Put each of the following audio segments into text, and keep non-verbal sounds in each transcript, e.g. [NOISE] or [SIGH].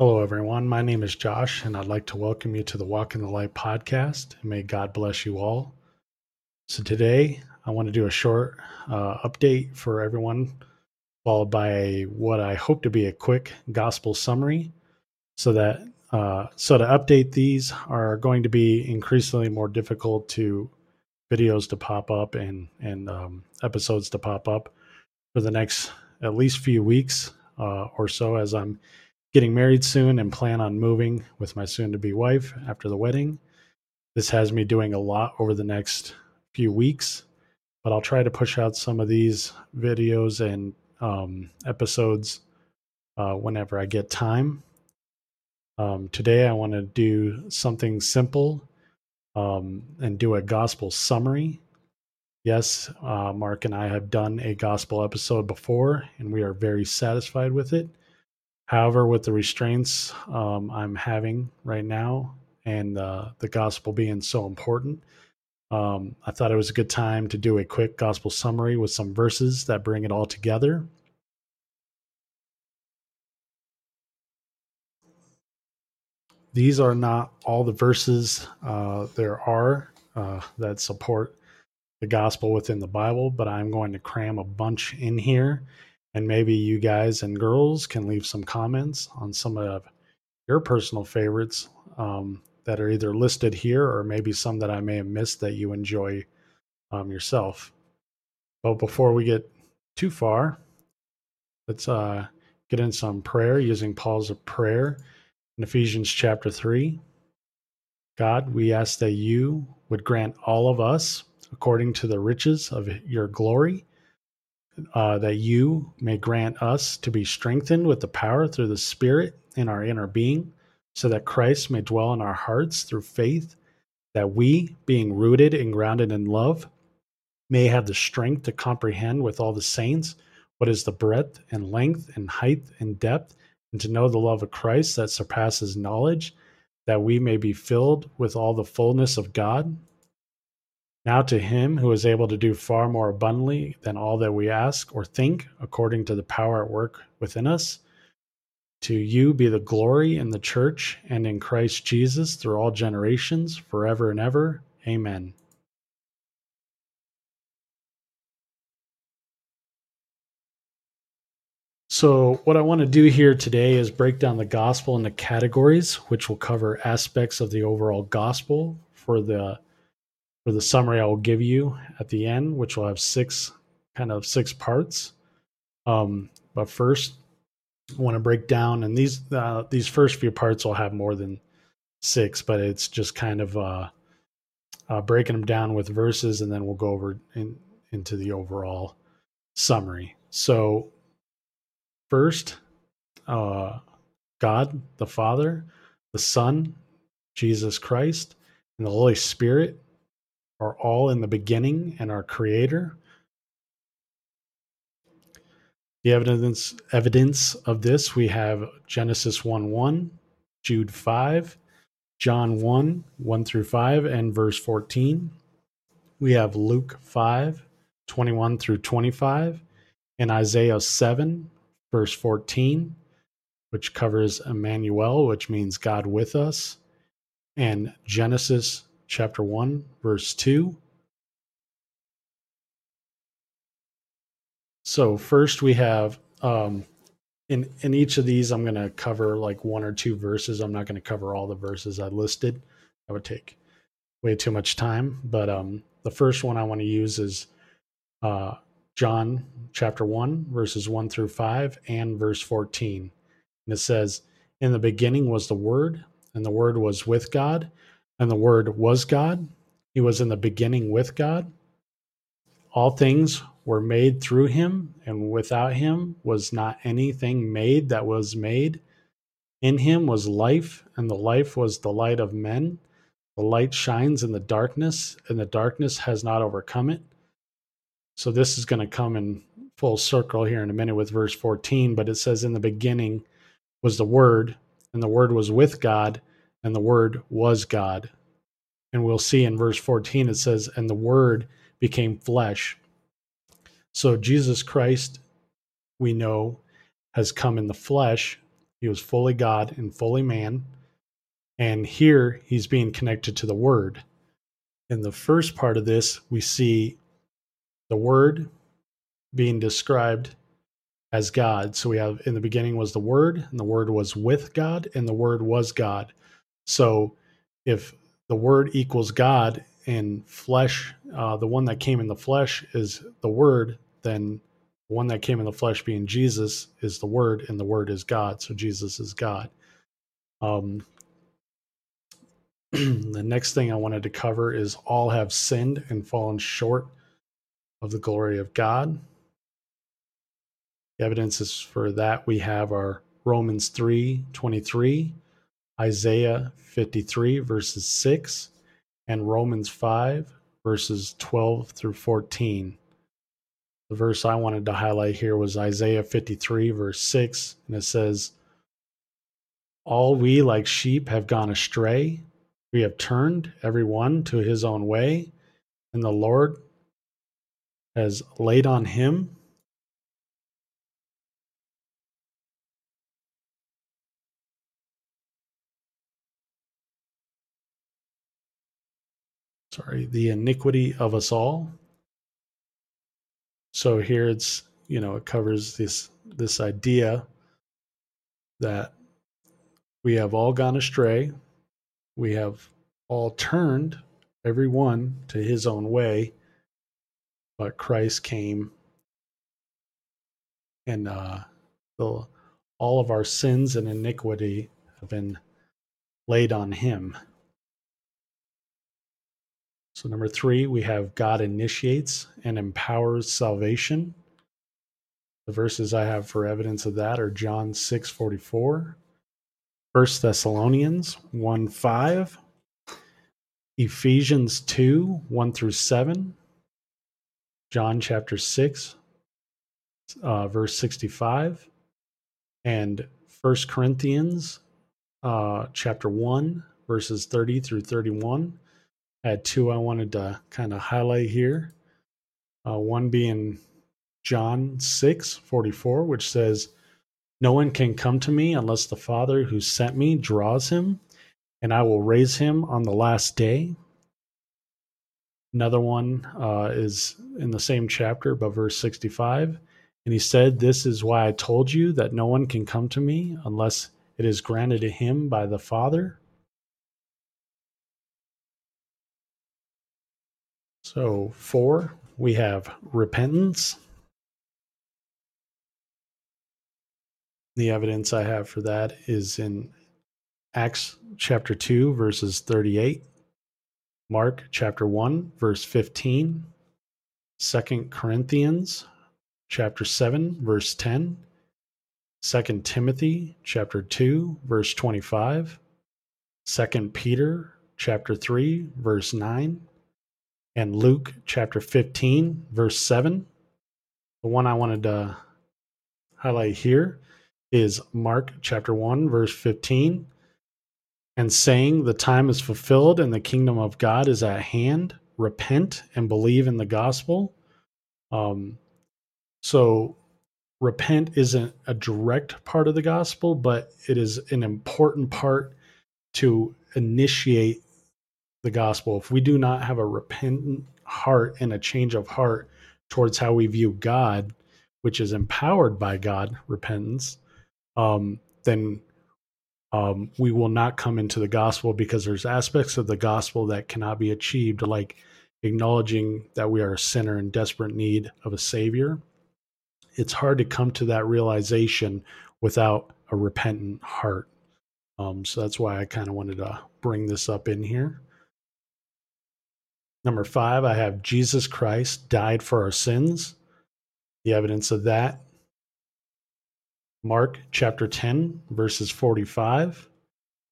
Hello, everyone. My name is Josh, and I'd like to welcome you to the Walk in the Light podcast. May God bless you all. So, today I want to do a short uh, update for everyone, followed by what I hope to be a quick gospel summary. So, that uh, so to update these are going to be increasingly more difficult to videos to pop up and and um, episodes to pop up for the next at least few weeks uh, or so as I'm getting married soon and plan on moving with my soon to be wife after the wedding. This has me doing a lot over the next few weeks, but I'll try to push out some of these videos and um, episodes uh, whenever I get time. Um, today, I want to do something simple um, and do a gospel summary. Yes, uh, Mark and I have done a gospel episode before, and we are very satisfied with it. However, with the restraints um, I'm having right now and uh, the gospel being so important, um, I thought it was a good time to do a quick gospel summary with some verses that bring it all together. These are not all the verses uh, there are uh, that support the gospel within the Bible, but I'm going to cram a bunch in here and maybe you guys and girls can leave some comments on some of your personal favorites um, that are either listed here or maybe some that I may have missed that you enjoy um, yourself. But before we get too far, let's uh, get in some prayer using Paul's prayer in Ephesians chapter 3. God, we ask that you would grant all of us, according to the riches of your glory, uh, that you may grant us to be strengthened with the power through the Spirit in our inner being, so that Christ may dwell in our hearts through faith, that we, being rooted and grounded in love, may have the strength to comprehend with all the saints what is the breadth and length and height and depth, and to know the love of Christ that surpasses knowledge, that we may be filled with all the fullness of God. Now to him who is able to do far more abundantly than all that we ask or think, according to the power at work within us, to you be the glory in the church and in Christ Jesus through all generations, forever and ever. Amen. So, what I want to do here today is break down the gospel into categories, which will cover aspects of the overall gospel for the for the summary I will give you at the end, which will have six kind of six parts. Um, but first, I want to break down, and these uh, these first few parts will have more than six, but it's just kind of uh, uh, breaking them down with verses, and then we'll go over in, into the overall summary. So, first, uh, God the Father, the Son, Jesus Christ, and the Holy Spirit are all in the beginning and our creator. The evidence evidence of this we have Genesis 1 1, Jude 5, John 1, 1 through 5, and verse 14. We have Luke 5, 21 through 25, and Isaiah 7, verse 14, which covers Emmanuel, which means God with us, and Genesis chapter 1, verse 2. So, first we have um, in, in each of these, I'm going to cover like one or two verses. I'm not going to cover all the verses I listed. That would take way too much time. But um, the first one I want to use is uh, John chapter 1, verses 1 through 5, and verse 14. And it says, In the beginning was the Word, and the Word was with God, and the Word was God. He was in the beginning with God. All things were made through him, and without him was not anything made that was made. In him was life, and the life was the light of men. The light shines in the darkness, and the darkness has not overcome it. So, this is going to come in full circle here in a minute with verse 14, but it says, In the beginning was the Word, and the Word was with God, and the Word was God. And we'll see in verse 14 it says, And the Word became flesh. So Jesus Christ, we know, has come in the flesh, He was fully God and fully man. And here he's being connected to the Word. In the first part of this, we see the Word being described as God. So we have in the beginning was the Word, and the Word was with God, and the Word was God. So if the Word equals God and flesh, uh, the one that came in the flesh is the Word, then the one that came in the flesh being Jesus is the Word, and the Word is God. So Jesus is God. Um, [CLEARS THROAT] the next thing I wanted to cover is all have sinned and fallen short of the glory of God. The evidences for that we have our Romans 3 23, Isaiah 53, verses 6, and Romans 5, verses 12 through 14. The verse I wanted to highlight here was Isaiah 53, verse 6, and it says, All we like sheep have gone astray. We have turned every one to his own way, and the Lord has laid on him sorry, the iniquity of us all. So here it's, you know, it covers this this idea that we have all gone astray. We have all turned every one to his own way, but Christ came and uh, the, all of our sins and iniquity have been laid on him. So, number three, we have God initiates and empowers salvation. The verses I have for evidence of that are John 6 44, 1 Thessalonians 1 5, Ephesians 2 1 through 7, John chapter 6, uh, verse 65, and 1 Corinthians uh, chapter 1, verses 30 through 31 I had two I wanted to kind of highlight here. Uh, one being John 6 44, which says, No one can come to me unless the Father who sent me draws him, and I will raise him on the last day. Another one uh, is in the same chapter, but verse 65. And he said, This is why I told you that no one can come to me unless it is granted to him by the Father. So, four, we have repentance. The evidence I have for that is in Acts chapter 2, verses 38, Mark chapter 1, verse 15, 2 Corinthians chapter 7, verse 10, 2 Timothy chapter 2, verse 25, 2 Peter chapter 3, verse 9, and Luke chapter 15, verse 7. The one I wanted to highlight here is Mark chapter 1, verse 15. And saying, The time is fulfilled and the kingdom of God is at hand. Repent and believe in the gospel. Um, so, repent isn't a direct part of the gospel, but it is an important part to initiate the gospel, if we do not have a repentant heart and a change of heart towards how we view God, which is empowered by God, repentance, um, then um, we will not come into the gospel because there's aspects of the gospel that cannot be achieved, like acknowledging that we are a sinner in desperate need of a savior. It's hard to come to that realization without a repentant heart. Um, so that's why I kind of wanted to bring this up in here. Number five, I have Jesus Christ died for our sins. The evidence of that. Mark chapter 10, verses 45.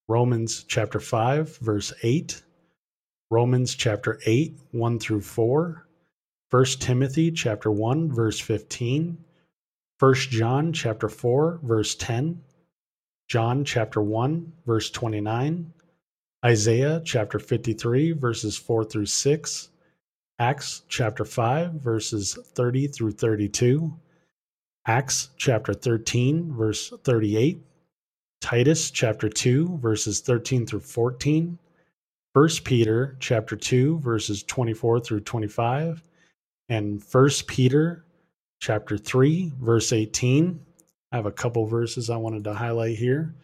Romans chapter 5, verse 8. Romans chapter 8, 1 through 4. 1 Timothy chapter 1, verse 15. 1 John chapter 4, verse 10. John chapter 1, verse 29. Isaiah chapter 53, verses 4 through 6, Acts chapter 5, verses 30 through 32, Acts chapter 13, verse 38, Titus chapter 2 verses 13 through 14, 1 Peter chapter 2 verses 24 through 25, and 1 Peter chapter 3 verse 18. I have a couple verses I wanted to highlight here.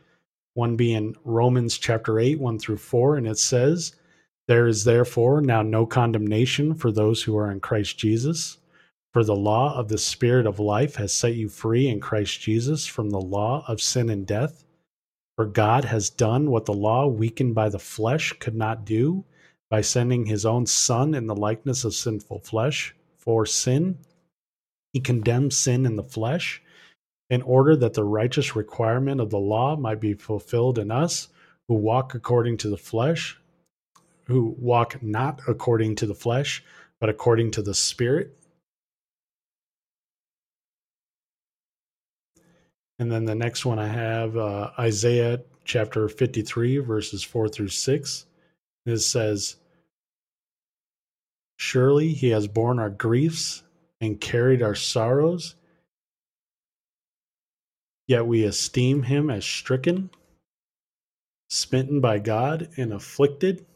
One being Romans chapter 8 1 through 4 and it says, "There is therefore now no condemnation for those who are in Christ Jesus." For the law of the Spirit of life has set you free in Christ Jesus from the law of sin and death. For God has done what the law, weakened by the flesh, could not do by sending his own Son in the likeness of sinful flesh for sin. He condemned sin in the flesh in order that the righteous requirement of the law might be fulfilled in us who walk according to the flesh, who walk not according to the flesh, but according to the Spirit. And then the next one I have uh, Isaiah chapter 53, verses 4 through 6. It says, Surely he has borne our griefs and carried our sorrows, yet we esteem him as stricken, smitten by God, and afflicted.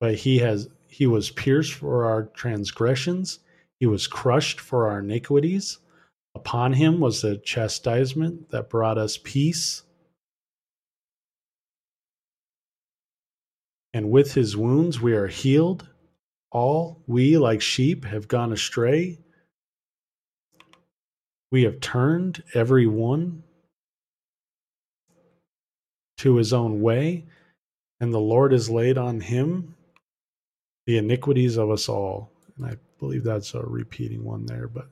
But he has he was pierced for our transgressions, he was crushed for our iniquities. Upon him was the chastisement that brought us peace. And with his wounds we are healed. All we, like sheep, have gone astray. We have turned every one to his own way, and the Lord has laid on him the iniquities of us all. And I believe that's a repeating one there, but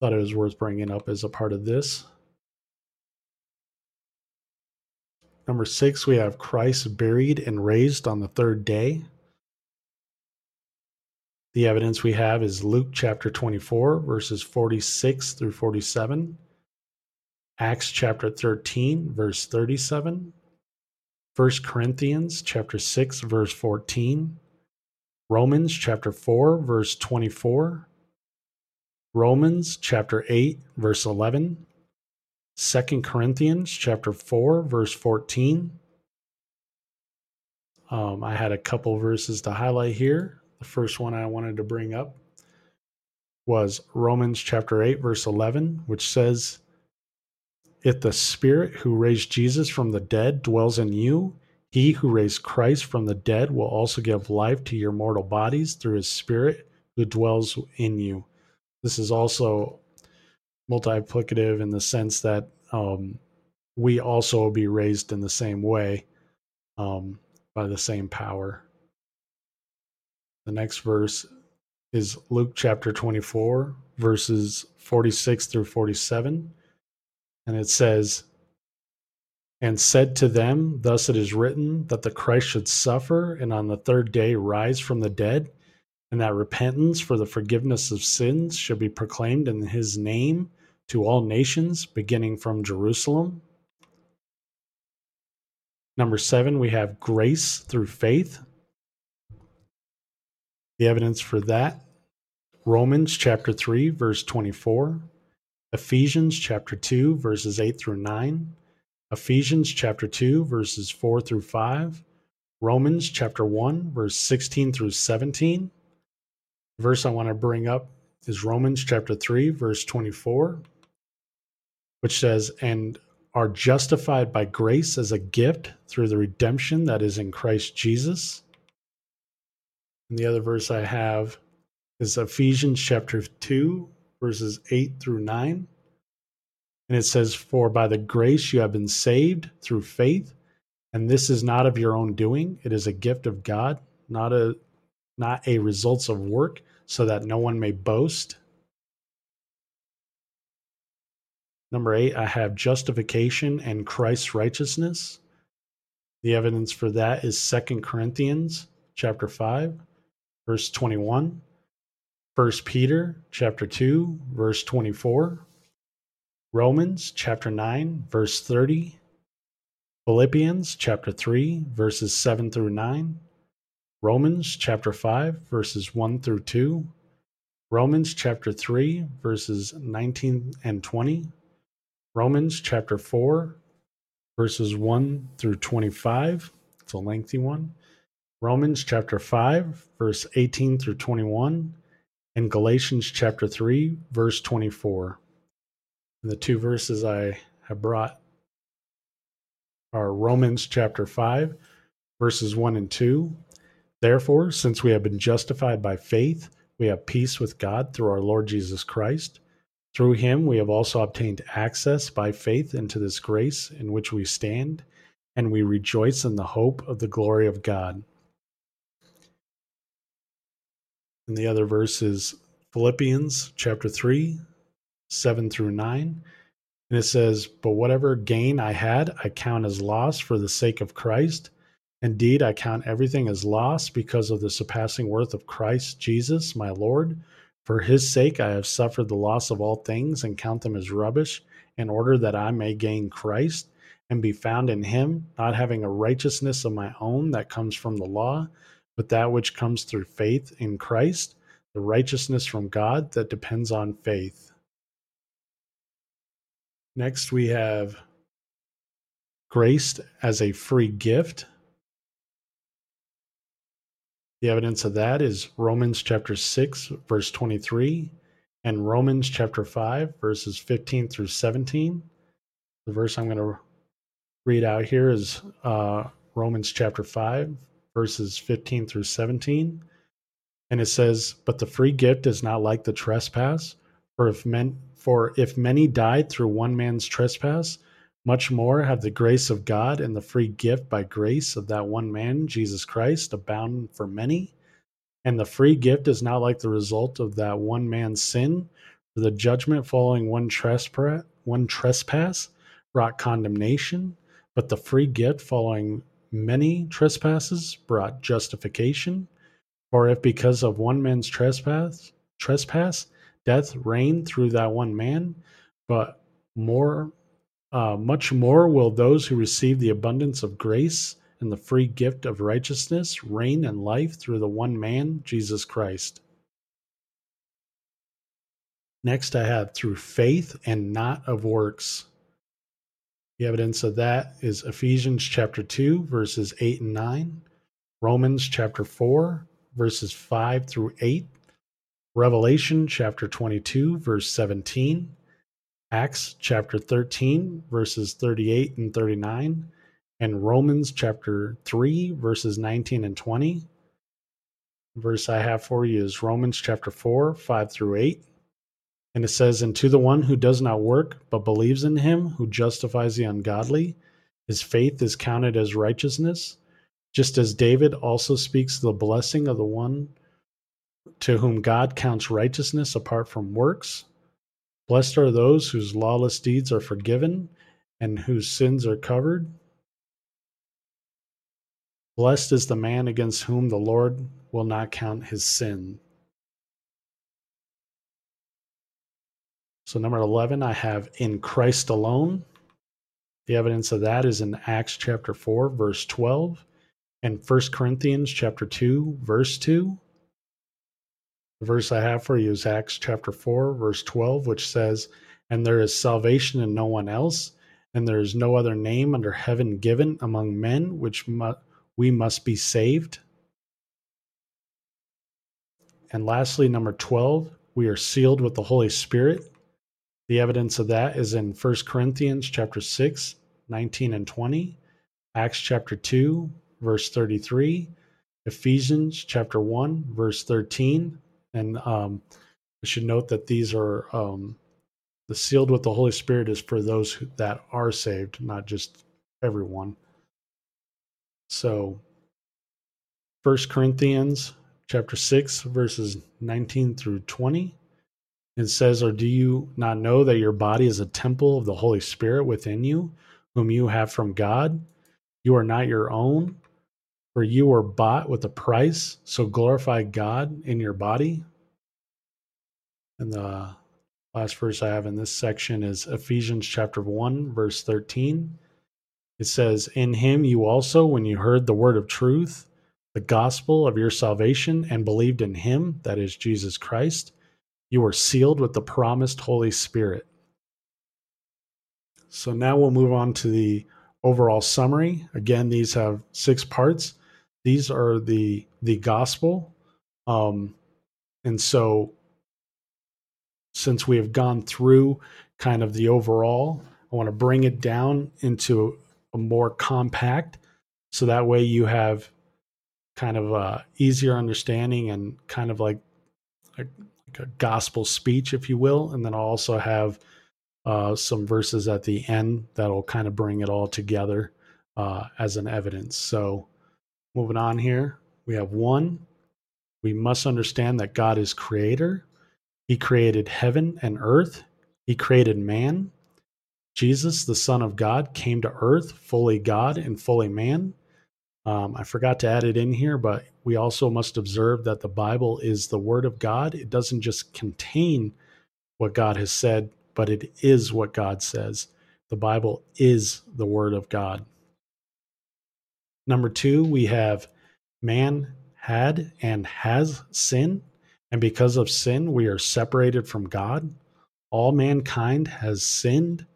thought it was worth bringing up as a part of this. Number six, we have Christ buried and raised on the third day. The evidence we have is Luke chapter 24, verses 46 through 47, Acts chapter 13, verse 37, 1 Corinthians chapter 6, verse 14, Romans chapter 4, verse 24, Romans chapter 8 verse 11, 2 Corinthians chapter 4 verse 14. Um, I had a couple verses to highlight here. The first one I wanted to bring up was Romans chapter 8 verse 11, which says, If the Spirit who raised Jesus from the dead dwells in you, he who raised Christ from the dead will also give life to your mortal bodies through his Spirit who dwells in you. This is also multiplicative in the sense that um, we also will be raised in the same way um, by the same power. The next verse is Luke chapter 24, verses 46 through 47. And it says, And said to them, Thus it is written, that the Christ should suffer and on the third day rise from the dead and that repentance for the forgiveness of sins should be proclaimed in his name to all nations, beginning from Jerusalem. Number seven, we have grace through faith. The evidence for that. Romans chapter 3, verse 24, Ephesians chapter 2, verses 8 through 9, Ephesians chapter 2, verses 4 through 5, Romans chapter 1, verse 16 through 17, verse I want to bring up is Romans chapter 3, verse 24, which says, And are justified by grace as a gift through the redemption that is in Christ Jesus. And the other verse I have is Ephesians chapter 2, verses 8 through 9. And it says, For by the grace you have been saved through faith, and this is not of your own doing, it is a gift of God, not a not a results of work, so that no one may boast. Number eight, I have justification and Christ's righteousness. The evidence for that is Second Corinthians chapter 5, verse 21, 1 Peter chapter 2, verse 24, Romans chapter 9, verse 30, Philippians chapter 3, verses 7 through 9, Romans chapter 5, verses 1 through 2, Romans chapter 3, verses 19 and 20, Romans chapter 4, verses 1 through 25. It's a lengthy one. Romans chapter 5, verse 18 through 21, and Galatians chapter 3, verse 24. And the two verses I have brought are Romans chapter 5, verses 1 and 2. Therefore, since we have been justified by faith, we have peace with God through our Lord Jesus Christ. Through him, we have also obtained access by faith into this grace in which we stand, and we rejoice in the hope of the glory of God. And the other verse is Philippians chapter 3, 7 through 9. And it says, But whatever gain I had, I count as loss for the sake of Christ. Indeed, I count everything as loss because of the surpassing worth of Christ Jesus, my Lord. For his sake, I have suffered the loss of all things and count them as rubbish, in order that I may gain Christ and be found in him, not having a righteousness of my own that comes from the law but that which comes through faith in Christ, the righteousness from God that depends on faith. Next, we have grace as a free gift. The evidence of that is Romans chapter 6, verse 23, and Romans chapter 5, verses 15 through 17. The verse I'm going to read out here is uh, Romans chapter 5, verses 15 through 17. And it says, But the free gift is not like the trespass, for if men for if many died through one man's trespass, much more have the grace of God and the free gift by grace of that one man, Jesus Christ, abound for many. And the free gift is not like the result of that one man's sin, for the judgment following one trespass, one trespass brought condemnation, but the free gift following many trespasses brought justification, or if because of one man's trespass, trespass, death reigned through that one man, but more, uh, much more will those who receive the abundance of grace and the free gift of righteousness reign in life through the one man, Jesus Christ. Next, I have through faith and not of works. The evidence of that is Ephesians chapter 2, verses 8 and 9, Romans chapter 4, verses 5 through 8, Revelation chapter 22, verse 17, Acts chapter 13, verses 38 and 39, and Romans chapter 3, verses 19 and 20. The verse I have for you is Romans chapter 4, 5 through 8. And it says, And to the one who does not work, but believes in him who justifies the ungodly, his faith is counted as righteousness. Just as David also speaks the blessing of the one to whom God counts righteousness apart from works. Blessed are those whose lawless deeds are forgiven and whose sins are covered. Blessed is the man against whom the Lord will not count his sin. So, number 11, I have in Christ alone. The evidence of that is in Acts chapter 4, verse 12, and 1 Corinthians chapter 2, verse 2. The verse I have for you is Acts chapter 4, verse 12, which says, And there is salvation in no one else, and there is no other name under heaven given among men which mu- we must be saved. And lastly, number 12, we are sealed with the Holy Spirit. The evidence of that is in 1 Corinthians chapter 6, 19 and 20, Acts chapter 2, verse 33, Ephesians chapter 1, verse 13. And um, I should note that these are um, the sealed with the Holy Spirit is for those who, that are saved, not just everyone. So, 1 Corinthians chapter 6, verses 19 through 20 it says, Or do you not know that your body is a temple of the Holy Spirit within you, whom you have from God? You are not your own, for you were bought with a price. So glorify God in your body. And the last verse I have in this section is Ephesians chapter 1, verse 13. It says, In him you also, when you heard the word of truth, the gospel of your salvation, and believed in him, that is Jesus Christ, you are sealed with the promised Holy Spirit. So now we'll move on to the overall summary. Again, these have six parts. These are the the gospel, um, and so since we have gone through kind of the overall, I want to bring it down into a more compact, so that way you have kind of a easier understanding and kind of like like a gospel speech, if you will, and then I'll also have uh, some verses at the end that'll kind of bring it all together uh, as an evidence. So, moving on here, we have one. We must understand that God is creator. He created heaven and earth. He created man. Jesus, the Son of God, came to earth fully God and fully man. Um, I forgot to add it in here, but we also must observe that the Bible is the Word of God. It doesn't just contain what God has said, but it is what God says. The Bible is the Word of God. Number two, we have man had and has sin, and because of sin, we are separated from God. All mankind has sinned,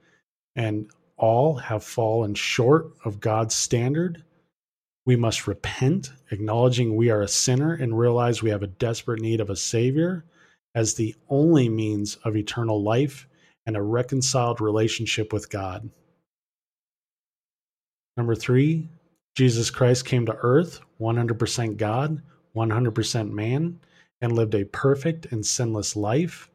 and all have fallen short of God's standard. We must repent, acknowledging we are a sinner and realize we have a desperate need of a Savior as the only means of eternal life and a reconciled relationship with God. Number three, Jesus Christ came to earth, 100% God, 100% man, and lived a perfect and sinless life.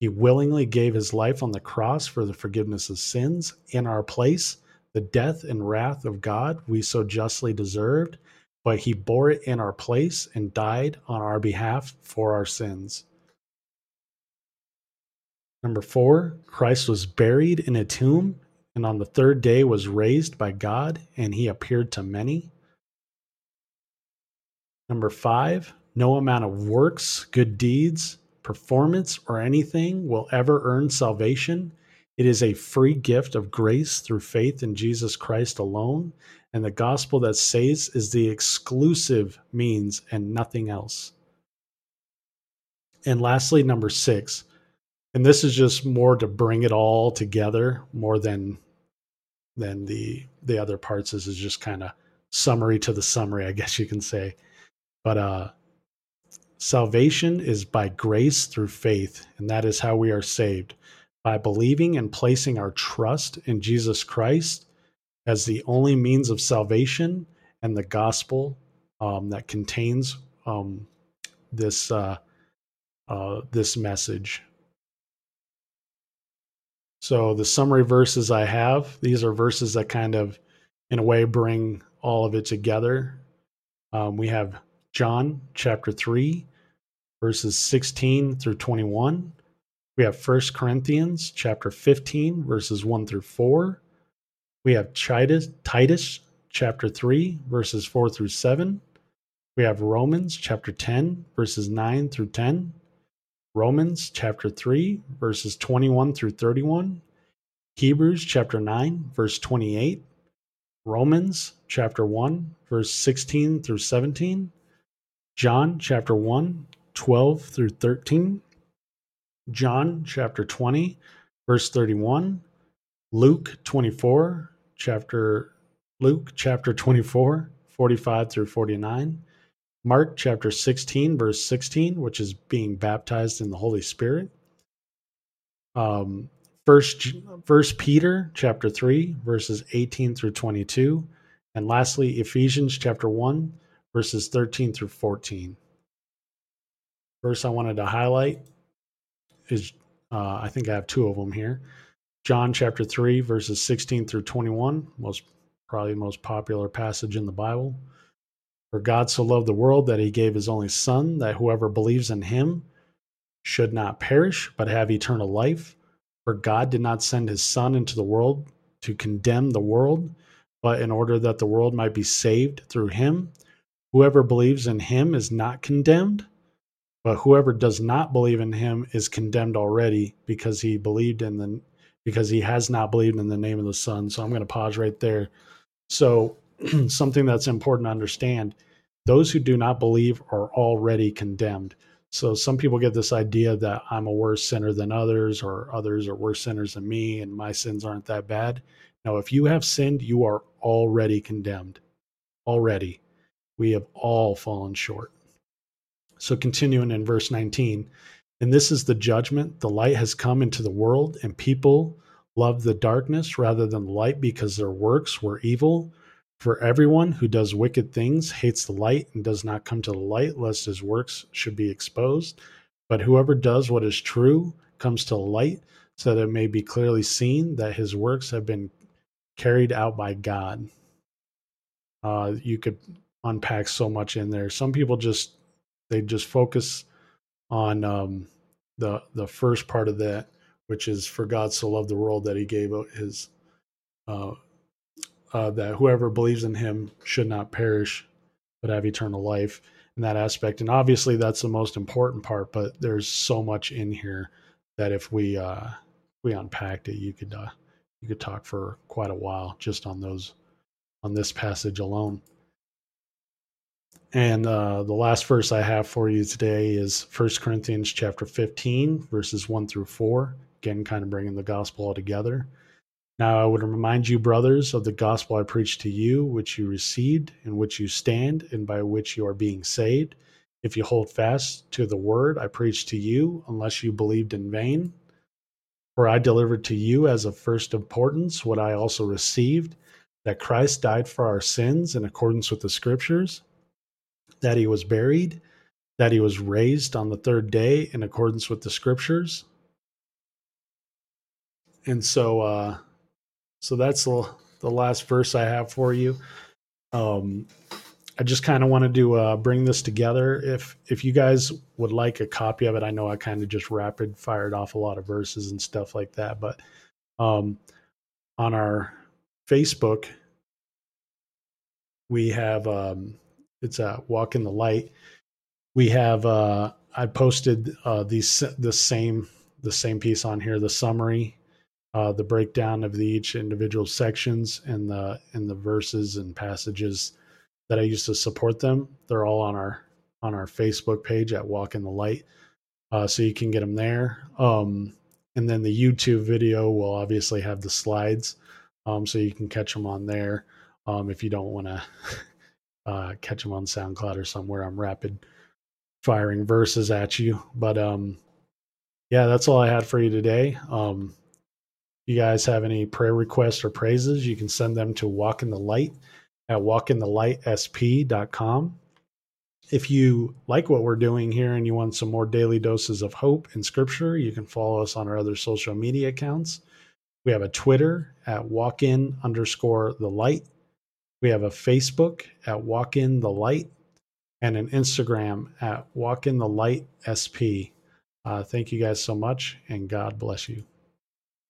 He willingly gave his life on the cross for the forgiveness of sins in our place, the death and wrath of God we so justly deserved, but he bore it in our place and died on our behalf for our sins. Number four, Christ was buried in a tomb and on the third day was raised by God and he appeared to many. Number five, no amount of works, good deeds, performance, or anything will ever earn salvation. It is a free gift of grace through faith in Jesus Christ alone, and the gospel that saves is the exclusive means and nothing else. And lastly, number six, and this is just more to bring it all together more than than the the other parts this is just kind of summary to the summary i guess you can say but uh salvation is by grace through faith and that is how we are saved by believing and placing our trust in jesus christ as the only means of salvation and the gospel um, that contains um, this uh, uh, this message so the summary verses I have, these are verses that kind of, in a way, bring all of it together. Um, we have John chapter 3, verses 16 through 21. We have First Corinthians chapter 15, verses 1 through 4. We have Titus, Titus chapter 3, verses 4 through 7. We have Romans chapter 10, verses 9 through 10. Romans chapter 3, verses 21 through 31, Hebrews chapter 9, verse 28, Romans chapter 1, verse 16 through 17, John chapter 1, 12 through 13, John chapter 20, verse 31, Luke 24, chapter Luke chapter 24, 45 through 49, Mark chapter 16, verse 16, which is being baptized in the Holy Spirit. Um, first, first Peter chapter 3, verses 18 through 22. And lastly, Ephesians chapter 1, verses 13 through 14. Verse I wanted to highlight is uh, I think I have two of them here. John chapter 3, verses 16 through 21, most probably the most popular passage in the Bible. For God so loved the world that he gave his only Son, that whoever believes in him should not perish, but have eternal life. For God did not send his Son into the world to condemn the world, but in order that the world might be saved through him. Whoever believes in him is not condemned, but whoever does not believe in him is condemned already because he believed in the because he has not believed in the name of the Son. So I'm going to pause right there. So [CLEARS THROAT] something that's important to understand those who do not believe are already condemned. So some people get this idea that I'm a worse sinner than others, or others are worse sinners than me, and my sins aren't that bad. Now, if you have sinned, you are already condemned. Already. We have all fallen short. So, continuing in verse 19, and this is the judgment the light has come into the world, and people love the darkness rather than the light because their works were evil. For everyone who does wicked things hates the light and does not come to the light, lest his works should be exposed. But whoever does what is true comes to the light, so that it may be clearly seen that his works have been carried out by God. Uh, you could unpack so much in there. Some people just they just focus on um, the the first part of that, which is for God so loved the world that He gave His uh, uh, that whoever believes in Him should not perish but have eternal life in that aspect. And obviously, that's the most important part. But there's so much in here that if we uh, we unpacked it, you could uh, you could talk for quite a while just on those on this passage alone. And uh, the last verse I have for you today is 1 Corinthians chapter 15, verses 1 through 4. Again, kind of bringing the gospel all together. Now I would remind you, brothers, of the gospel I preached to you, which you received, in which you stand, and by which you are being saved. If you hold fast to the word I preached to you, unless you believed in vain. For I delivered to you as of first importance what I also received that Christ died for our sins in accordance with the scriptures, that he was buried, that he was raised on the third day in accordance with the scriptures. And so, uh, so that's the, the last verse I have for you. Um, I just kind of wanted to uh, bring this together. If if you guys would like a copy of it, I know I kind of just rapid fired off a lot of verses and stuff like that, but um, on our Facebook, we have um, it's a walk in the light. We have uh, I posted uh, these the same the same piece on here, the summary, uh, the breakdown of the each individual sections and the and the verses and passages that I used to support them. They're all on our on our Facebook page at Walk in the Light, uh, so you can get them there. Um, and then the YouTube video will obviously have the slides, um, so you can catch them on there. Um, if you don't want to [LAUGHS] uh, catch them on SoundCloud or somewhere, I'm rapid firing verses at you. But um, yeah, that's all I had for you today. Um, you guys have any prayer requests or praises, you can send them to Walk in the Light at walkinthelightsp.com. If you like what we're doing here and you want some more daily doses of hope in scripture, you can follow us on our other social media accounts. We have a Twitter at walkin underscore the light. We have a Facebook at Walk in the light and an Instagram at Walk in the light sp. Uh, thank you guys so much and God bless you.